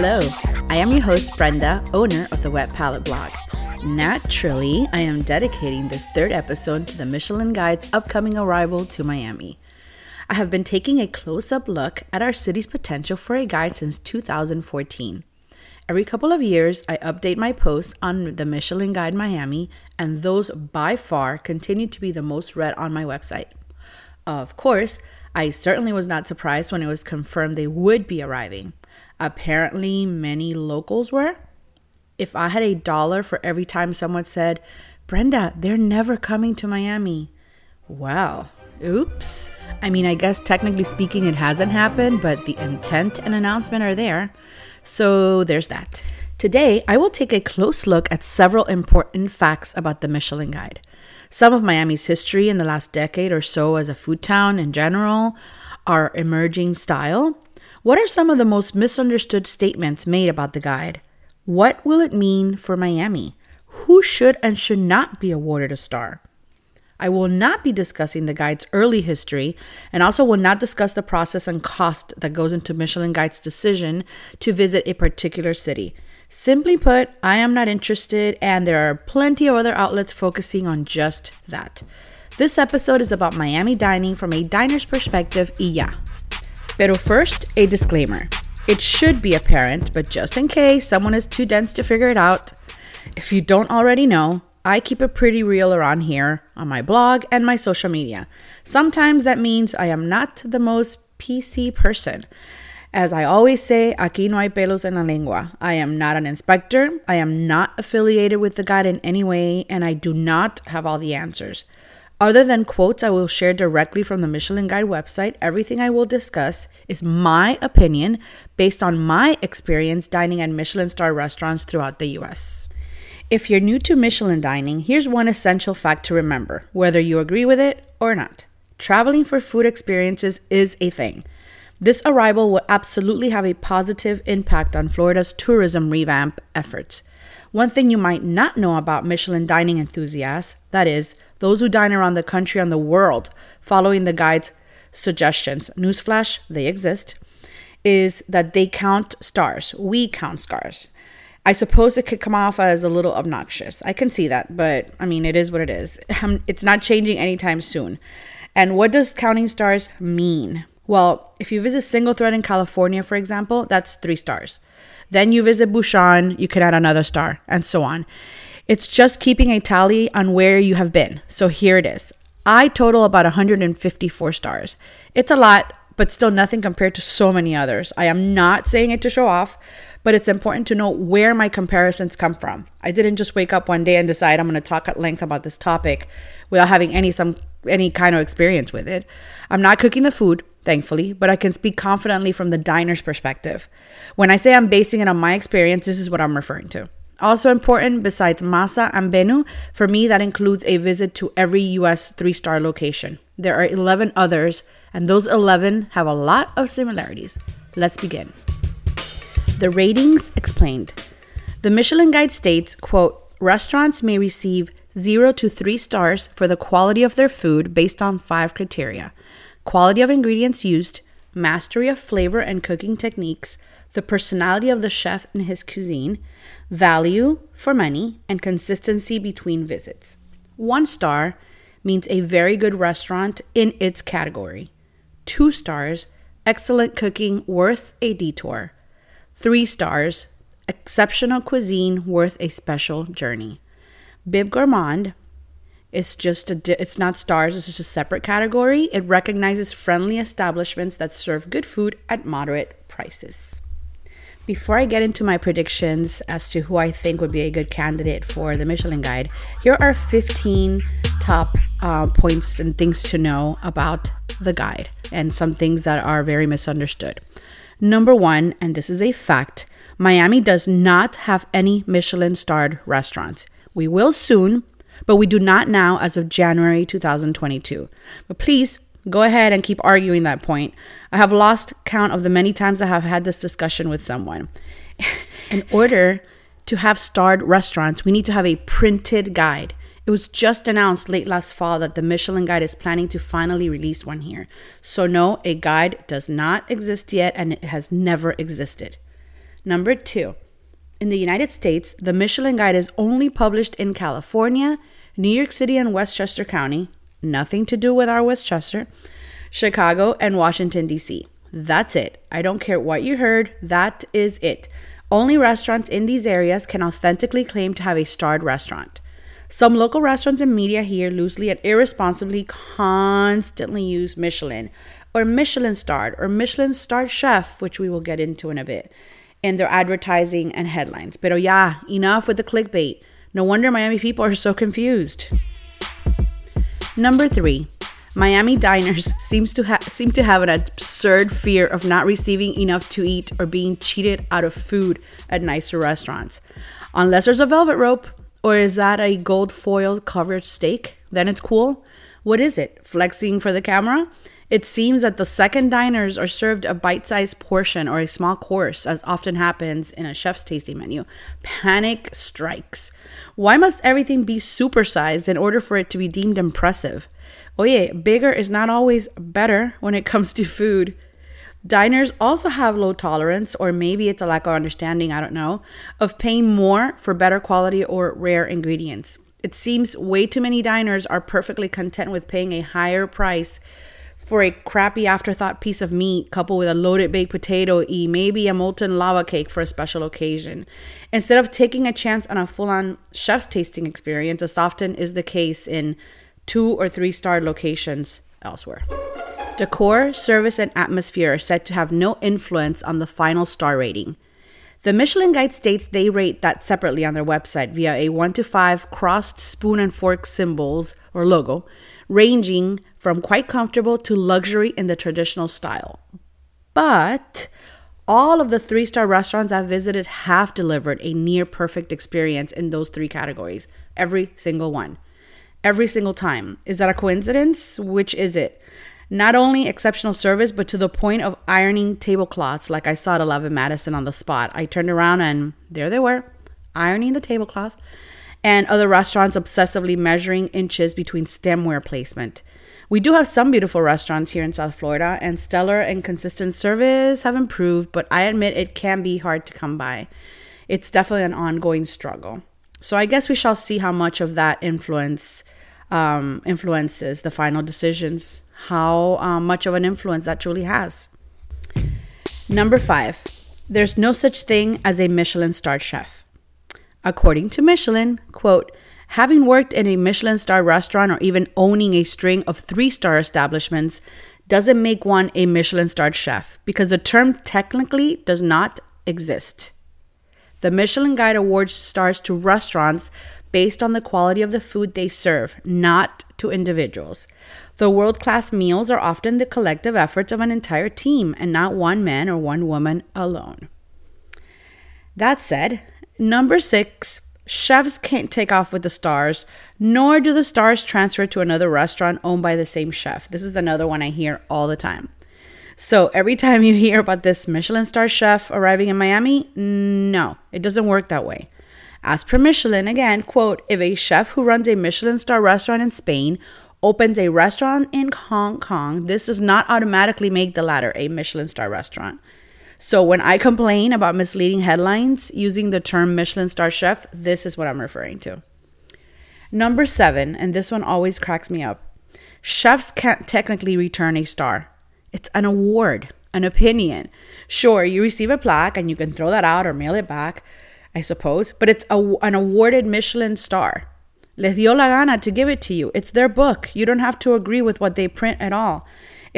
Hello, I am your host, Brenda, owner of the Whet Palette blog. Naturally, I am dedicating this third episode to the Michelin Guide's upcoming arrival to Miami. I have been taking a close up look at our city's potential for a guide since 2014. Every couple of years, I update my posts on the Michelin Guide Miami, and those by far continue to be the most read on my website. Of course, I certainly was not surprised when it was confirmed they would be arriving. Apparently, many locals were. If I had a dollar for every time someone said, Brenda, they're never coming to Miami. Well, oops. I mean, I guess technically speaking, it hasn't happened, but the intent and announcement are there. So there's that. Today, I will take a close look at several important facts about the Michelin Guide. Some of Miami's history in the last decade or so as a food town in general, our emerging style. What are some of the most misunderstood statements made about the guide? What will it mean for Miami? Who should and should not be awarded a star? I will not be discussing the guide's early history and also will not discuss the process and cost that goes into Michelin Guide's decision to visit a particular city. Simply put, I am not interested, and there are plenty of other outlets focusing on just that. This episode is about Miami dining from a diner's perspective, y ya. Pero first, a disclaimer. It should be apparent, but just in case someone is too dense to figure it out, if you don't already know, I keep it pretty real around here on my blog and my social media. Sometimes that means I am not the most PC person. As I always say, aquí no hay pelos en la lengua. I am not an inspector. I am not affiliated with the guide in any way, and I do not have all the answers. Other than quotes I will share directly from the Michelin Guide website, everything I will discuss is my opinion based on my experience dining at Michelin star restaurants throughout the US. If you're new to Michelin dining, here's one essential fact to remember, whether you agree with it or not. Traveling for food experiences is a thing. This arrival will absolutely have a positive impact on Florida's tourism revamp efforts. One thing you might not know about Michelin dining enthusiasts, that is, those who dine around the country and the world following the guide's suggestions, newsflash, they exist, is that they count stars. We count stars. I suppose it could come off as a little obnoxious. I can see that, but I mean, it is what it is. Um, it's not changing anytime soon. And what does counting stars mean? Well, if you visit Single Thread in California, for example, that's three stars. Then you visit Bouchon, you can add another star, and so on. It's just keeping a tally on where you have been. So here it is. I total about 154 stars. It's a lot, but still nothing compared to so many others. I am not saying it to show off, but it's important to know where my comparisons come from. I didn't just wake up one day and decide I'm going to talk at length about this topic without having any some any kind of experience with it. I'm not cooking the food, thankfully, but I can speak confidently from the diner's perspective. When I say I'm basing it on my experience, this is what I'm referring to. Also important, besides Masa and Benu, for me, that includes a visit to every US three star location. There are 11 others, and those 11 have a lot of similarities. Let's begin. The ratings explained. The Michelin Guide states, quote, restaurants may receive 0 to 3 stars for the quality of their food based on five criteria: quality of ingredients used, mastery of flavor and cooking techniques, the personality of the chef and his cuisine, value for money, and consistency between visits. 1 star means a very good restaurant in its category. 2 stars, excellent cooking worth a detour. Three stars, exceptional cuisine worth a special journey. Bib Gourmand is just a di- it's not stars, it's just a separate category. It recognizes friendly establishments that serve good food at moderate prices. Before I get into my predictions as to who I think would be a good candidate for the Michelin Guide, here are 15 top uh, points and things to know about the guide and some things that are very misunderstood. Number one, and this is a fact Miami does not have any Michelin starred restaurants. We will soon, but we do not now as of January 2022. But please go ahead and keep arguing that point. I have lost count of the many times I have had this discussion with someone. In order to have starred restaurants, we need to have a printed guide. It was just announced late last fall that the Michelin Guide is planning to finally release one here. So, no, a guide does not exist yet and it has never existed. Number two, in the United States, the Michelin Guide is only published in California, New York City, and Westchester County. Nothing to do with our Westchester, Chicago, and Washington, D.C. That's it. I don't care what you heard, that is it. Only restaurants in these areas can authentically claim to have a starred restaurant. Some local restaurants and media here loosely and irresponsibly constantly use Michelin or Michelin starred or Michelin starred chef, which we will get into in a bit, in their advertising and headlines. Pero yeah, enough with the clickbait. No wonder Miami people are so confused. Number three, Miami diners seems to ha- seem to have an absurd fear of not receiving enough to eat or being cheated out of food at nicer restaurants. Unless there's a velvet rope, or is that a gold foil covered steak? Then it's cool. What is it? Flexing for the camera? It seems that the second diners are served a bite sized portion or a small course, as often happens in a chef's tasting menu. Panic strikes. Why must everything be supersized in order for it to be deemed impressive? Oye, bigger is not always better when it comes to food. Diners also have low tolerance, or maybe it's a lack of understanding, I don't know, of paying more for better quality or rare ingredients. It seems way too many diners are perfectly content with paying a higher price for a crappy afterthought piece of meat coupled with a loaded baked potato e maybe a molten lava cake for a special occasion. Instead of taking a chance on a full-on chef's tasting experience as often is the case in two or three star locations elsewhere. Decor service and atmosphere are said to have no influence on the final star rating. The Michelin Guide states they rate that separately on their website via a 1 to 5 crossed spoon and fork symbols or logo, ranging from quite comfortable to luxury in the traditional style. But all of the three star restaurants I've visited have delivered a near perfect experience in those three categories. Every single one. Every single time. Is that a coincidence? Which is it? Not only exceptional service, but to the point of ironing tablecloths, like I saw at 11 Madison on the spot. I turned around and there they were, ironing the tablecloth, and other restaurants obsessively measuring inches between stemware placement. We do have some beautiful restaurants here in South Florida, and stellar and consistent service have improved, but I admit it can be hard to come by. It's definitely an ongoing struggle. So I guess we shall see how much of that influence um, influences the final decisions, how um, much of an influence that truly has. Number five, there's no such thing as a Michelin star chef. According to Michelin, quote, Having worked in a Michelin star restaurant or even owning a string of three star establishments doesn't make one a Michelin starred chef because the term technically does not exist. The Michelin Guide awards stars to restaurants based on the quality of the food they serve, not to individuals. The world class meals are often the collective efforts of an entire team and not one man or one woman alone. That said, number six Chefs can't take off with the stars, nor do the stars transfer to another restaurant owned by the same chef. This is another one I hear all the time. So every time you hear about this Michelin star chef arriving in Miami, no, it doesn't work that way. As per Michelin, again, quote, if a chef who runs a Michelin star restaurant in Spain opens a restaurant in Hong Kong, this does not automatically make the latter a Michelin star restaurant. So when I complain about misleading headlines using the term Michelin star chef, this is what I'm referring to. Number seven, and this one always cracks me up chefs can't technically return a star. It's an award, an opinion. Sure, you receive a plaque and you can throw that out or mail it back, I suppose, but it's a, an awarded Michelin star. Les dio la gana to give it to you. It's their book. You don't have to agree with what they print at all.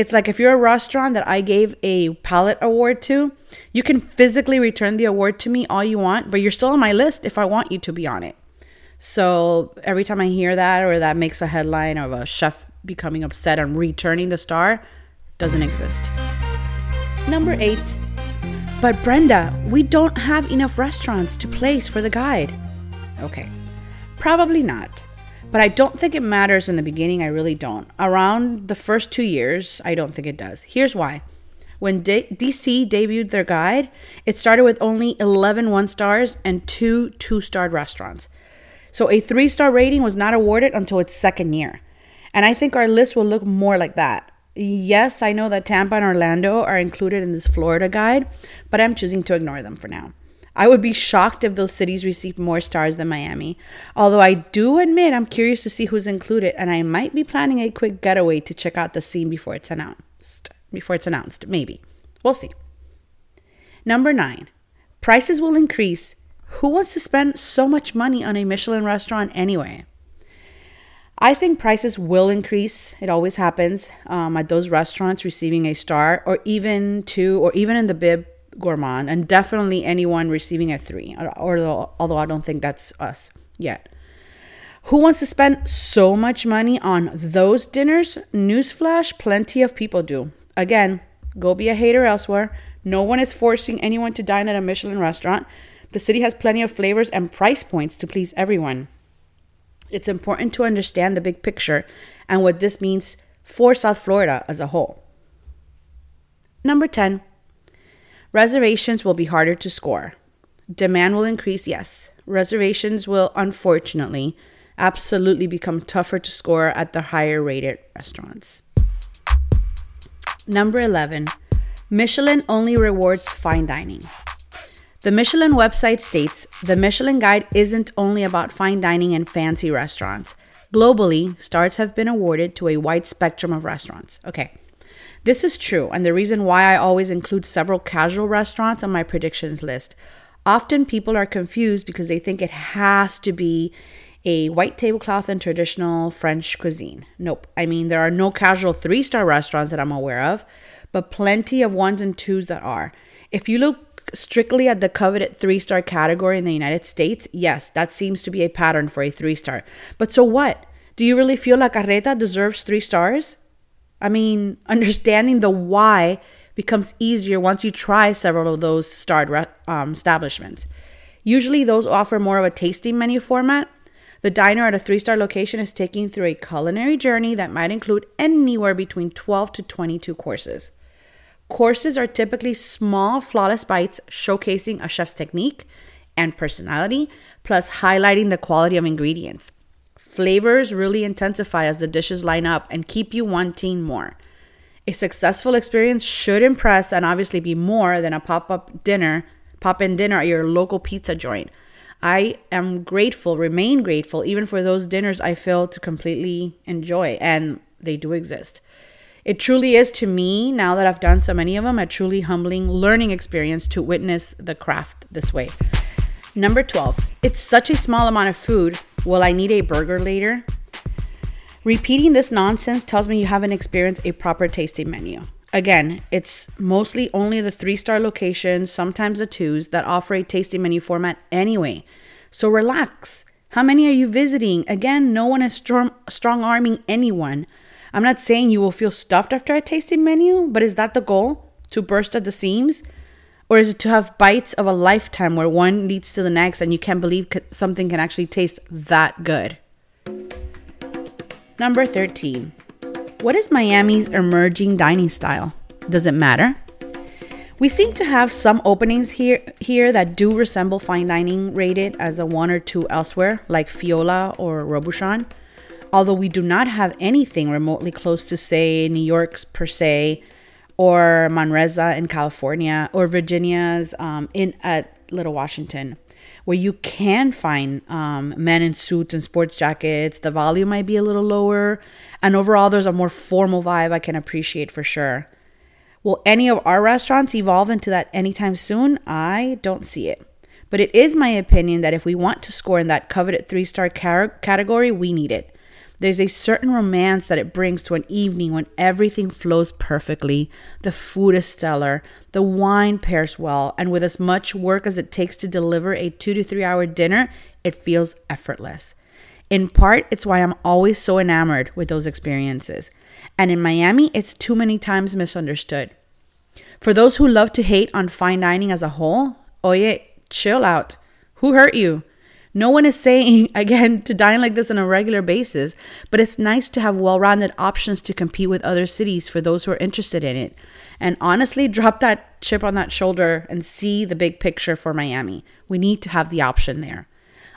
It's like if you're a restaurant that I gave a palate award to, you can physically return the award to me all you want, but you're still on my list if I want you to be on it. So every time I hear that or that makes a headline of a chef becoming upset and returning the star, doesn't exist. Number eight. But Brenda, we don't have enough restaurants to place for the guide. Okay, probably not. But I don't think it matters in the beginning. I really don't. Around the first two years, I don't think it does. Here's why. When D- DC debuted their guide, it started with only 11 one stars and two two starred restaurants. So a three star rating was not awarded until its second year. And I think our list will look more like that. Yes, I know that Tampa and Orlando are included in this Florida guide, but I'm choosing to ignore them for now. I would be shocked if those cities received more stars than Miami. Although I do admit I'm curious to see who's included, and I might be planning a quick getaway to check out the scene before it's announced. Before it's announced, maybe. We'll see. Number nine, prices will increase. Who wants to spend so much money on a Michelin restaurant anyway? I think prices will increase. It always happens um, at those restaurants receiving a star, or even two, or even in the bib gourmand, and definitely anyone receiving a three. Or, although I don't think that's us yet. Who wants to spend so much money on those dinners? Newsflash: plenty of people do. Again, go be a hater elsewhere. No one is forcing anyone to dine at a Michelin restaurant. The city has plenty of flavors and price points to please everyone. It's important to understand the big picture and what this means for South Florida as a whole. Number 10, reservations will be harder to score. Demand will increase, yes. Reservations will unfortunately absolutely become tougher to score at the higher rated restaurants. Number 11, Michelin only rewards fine dining. The Michelin website states the Michelin Guide isn't only about fine dining and fancy restaurants. Globally, stars have been awarded to a wide spectrum of restaurants. Okay, this is true, and the reason why I always include several casual restaurants on my predictions list. Often people are confused because they think it has to be a white tablecloth and traditional French cuisine. Nope. I mean, there are no casual three star restaurants that I'm aware of but plenty of ones and twos that are. If you look strictly at the coveted three star category in the United States, yes, that seems to be a pattern for a three star. But so what? Do you really feel like Carreta deserves three stars? I mean, understanding the why becomes easier once you try several of those starred um, establishments. Usually, those offer more of a tasting menu format. The diner at a three star location is taking through a culinary journey that might include anywhere between 12 to 22 courses. Courses are typically small, flawless bites showcasing a chef's technique and personality, plus highlighting the quality of ingredients. Flavors really intensify as the dishes line up and keep you wanting more. A successful experience should impress and obviously be more than a pop up dinner, pop in dinner at your local pizza joint. I am grateful, remain grateful, even for those dinners I fail to completely enjoy, and they do exist. It truly is to me, now that I've done so many of them, a truly humbling learning experience to witness the craft this way. Number 12, it's such a small amount of food. Will I need a burger later? Repeating this nonsense tells me you haven't experienced a proper tasting menu. Again, it's mostly only the three star locations, sometimes the twos, that offer a tasting menu format anyway. So relax. How many are you visiting? Again, no one is strong, strong arming anyone. I'm not saying you will feel stuffed after a tasting menu, but is that the goal? To burst at the seams? Or is it to have bites of a lifetime where one leads to the next and you can't believe something can actually taste that good? Number 13. What is Miami's emerging dining style? Does it matter? We seem to have some openings here here that do resemble fine dining rated as a one or two elsewhere, like Fiola or Robuchon although we do not have anything remotely close to, say, New York's per se, or Manresa in California, or Virginia's um, Inn at Little Washington, where you can find um, men in suits and sports jackets. The volume might be a little lower, and overall, there's a more formal vibe I can appreciate for sure. Will any of our restaurants evolve into that anytime soon? I don't see it. But it is my opinion that if we want to score in that coveted three star category, we need it. There's a certain romance that it brings to an evening when everything flows perfectly, the food is stellar, the wine pairs well, and with as much work as it takes to deliver a two to three hour dinner, it feels effortless. In part, it's why I'm always so enamored with those experiences. And in Miami, it's too many times misunderstood. For those who love to hate on fine dining as a whole, oye, chill out. Who hurt you? No one is saying, again, to dine like this on a regular basis, but it's nice to have well rounded options to compete with other cities for those who are interested in it. And honestly, drop that chip on that shoulder and see the big picture for Miami. We need to have the option there.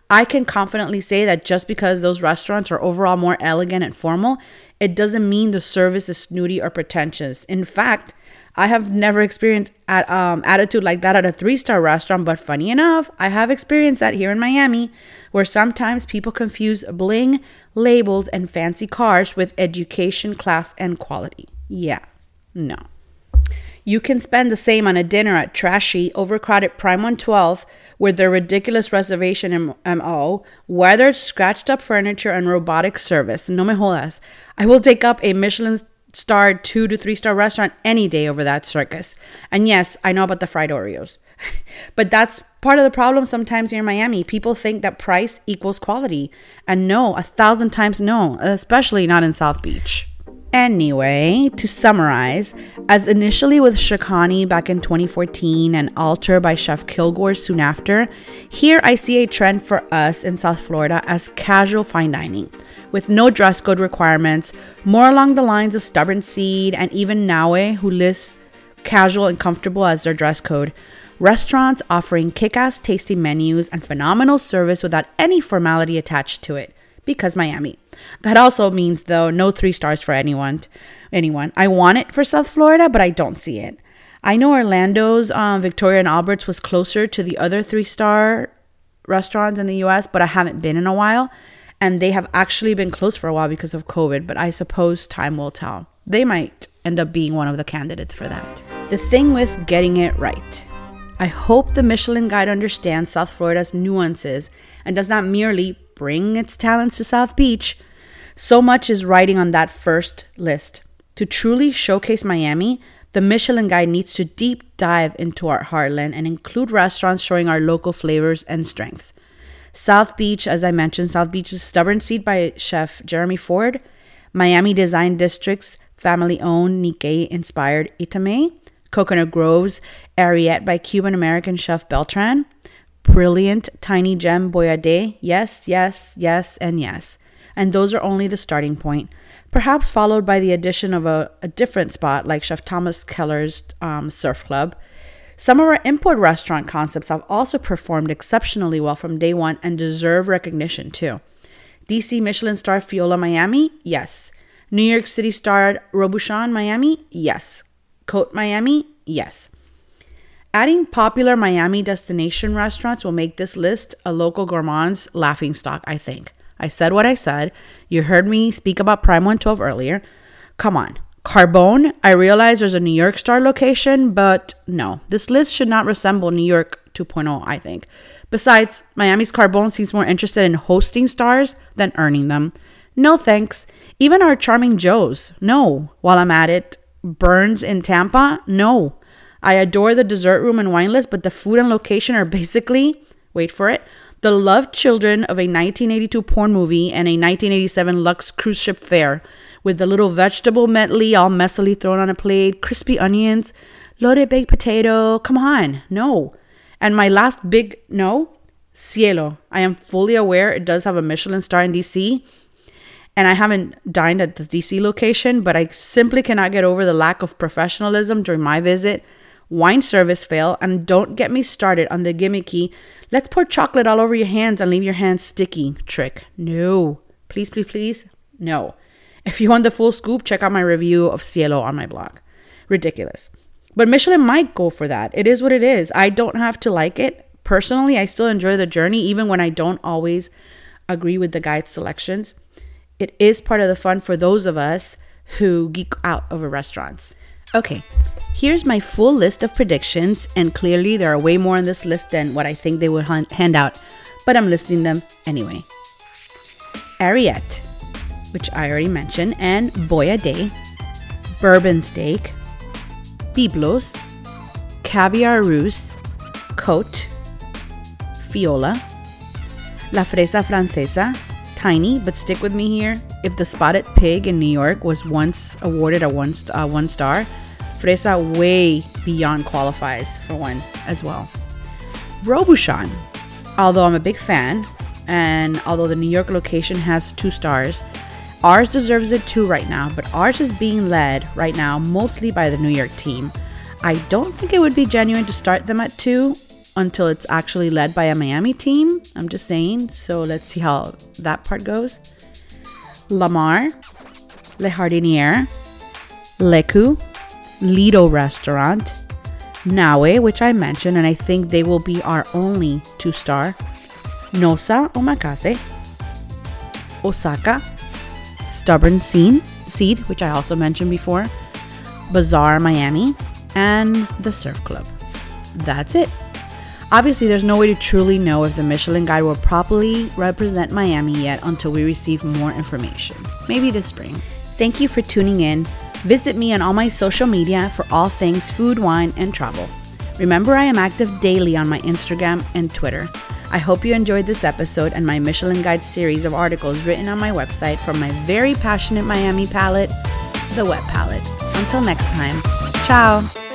I can confidently say that just because those restaurants are overall more elegant and formal, it doesn't mean the service is snooty or pretentious. In fact, I have never experienced at, um, attitude like that at a three star restaurant, but funny enough, I have experienced that here in Miami, where sometimes people confuse bling, labels, and fancy cars with education, class, and quality. Yeah, no. You can spend the same on a dinner at trashy, overcrowded Prime 112 with their ridiculous reservation MO, weathered, scratched up furniture, and robotic service. No me jodas. I will take up a Michelin star two to three star restaurant any day over that circus. And yes, I know about the fried Oreos. but that's part of the problem sometimes here in Miami. People think that price equals quality. And no, a thousand times no, especially not in South Beach. Anyway, to summarize, as initially with Shikani back in 2014 and Alter by Chef Kilgore soon after, here I see a trend for us in South Florida as casual fine dining with no dress code requirements, more along the lines of Stubborn Seed and even Naoe, who lists casual and comfortable as their dress code. Restaurants offering kick ass tasty menus and phenomenal service without any formality attached to it. Because Miami. That also means, though, no three stars for anyone. Anyone. I want it for South Florida, but I don't see it. I know Orlando's um, Victoria and Albert's was closer to the other three star restaurants in the US, but I haven't been in a while and they have actually been closed for a while because of COVID, but I suppose time will tell. They might end up being one of the candidates for that. The thing with getting it right. I hope the Michelin Guide understands South Florida's nuances and does not merely bring its talents to South Beach. So much is writing on that first list. To truly showcase Miami, the Michelin Guide needs to deep dive into our heartland and include restaurants showing our local flavors and strengths. South Beach, as I mentioned, South Beach's Stubborn Seed by chef Jeremy Ford, Miami Design District's family owned Nikkei inspired Itamae, Coconut Grove's Ariete by Cuban American chef Beltran, brilliant tiny gem Boia De, yes, yes, yes, and yes. And those are only the starting point, perhaps followed by the addition of a, a different spot like Chef Thomas Keller's um, Surf Club some of our import restaurant concepts have also performed exceptionally well from day one and deserve recognition too. DC Michelin star Fiola Miami, yes. New York City starred Robuchon Miami, yes. Cote Miami, yes. Adding popular Miami destination restaurants will make this list a local gourmand's laughing stock, I think. I said what I said. You heard me speak about Prime 112 earlier. Come on, Carbone, I realize there's a New York Star location, but no, this list should not resemble New York 2.0, I think. Besides, Miami's Carbone seems more interested in hosting stars than earning them. No thanks. Even our charming Joe's, no. While I'm at it, Bern's in Tampa, no. I adore the dessert room and wine list, but the food and location are basically, wait for it, the loved children of a 1982 porn movie and a 1987 Lux cruise ship fare with the little vegetable medley all messily thrown on a plate, crispy onions, loaded baked potato. Come on, no. And my last big no, Cielo. I am fully aware it does have a Michelin star in DC. And I haven't dined at the DC location, but I simply cannot get over the lack of professionalism during my visit. Wine service fail, and don't get me started on the gimmicky, let's pour chocolate all over your hands and leave your hands sticky trick. No. Please, please, please. No. If you want the full scoop, check out my review of Cielo on my blog. Ridiculous. But Michelin might go for that. It is what it is. I don't have to like it. Personally, I still enjoy the journey, even when I don't always agree with the guide's selections. It is part of the fun for those of us who geek out over restaurants. Okay, here's my full list of predictions, and clearly there are way more on this list than what I think they would hand out, but I'm listing them anyway. Ariete which I already mentioned, and Boia De, bourbon steak, Byblos, caviar russe, cote, fiola, la fresa francesa, tiny, but stick with me here. If the spotted pig in New York was once awarded a one, uh, one star, fresa way beyond qualifies for one as well. Robuchon, although I'm a big fan, and although the New York location has two stars, Ours deserves it too right now, but ours is being led right now mostly by the New York team. I don't think it would be genuine to start them at two until it's actually led by a Miami team. I'm just saying. So let's see how that part goes. La Mar, Le Jardinier, Lecu, Lido Restaurant, Naoe, which I mentioned, and I think they will be our only two star, Nosa Omakase, Osaka, Stubborn Scene, Seed, which I also mentioned before, Bazaar Miami, and the Surf Club. That's it. Obviously, there's no way to truly know if the Michelin Guide will properly represent Miami yet until we receive more information. Maybe this spring. Thank you for tuning in. Visit me on all my social media for all things food, wine, and travel. Remember, I am active daily on my Instagram and Twitter. I hope you enjoyed this episode and my Michelin Guide series of articles written on my website from my very passionate Miami palate, The Whet palette. Until next time, ciao!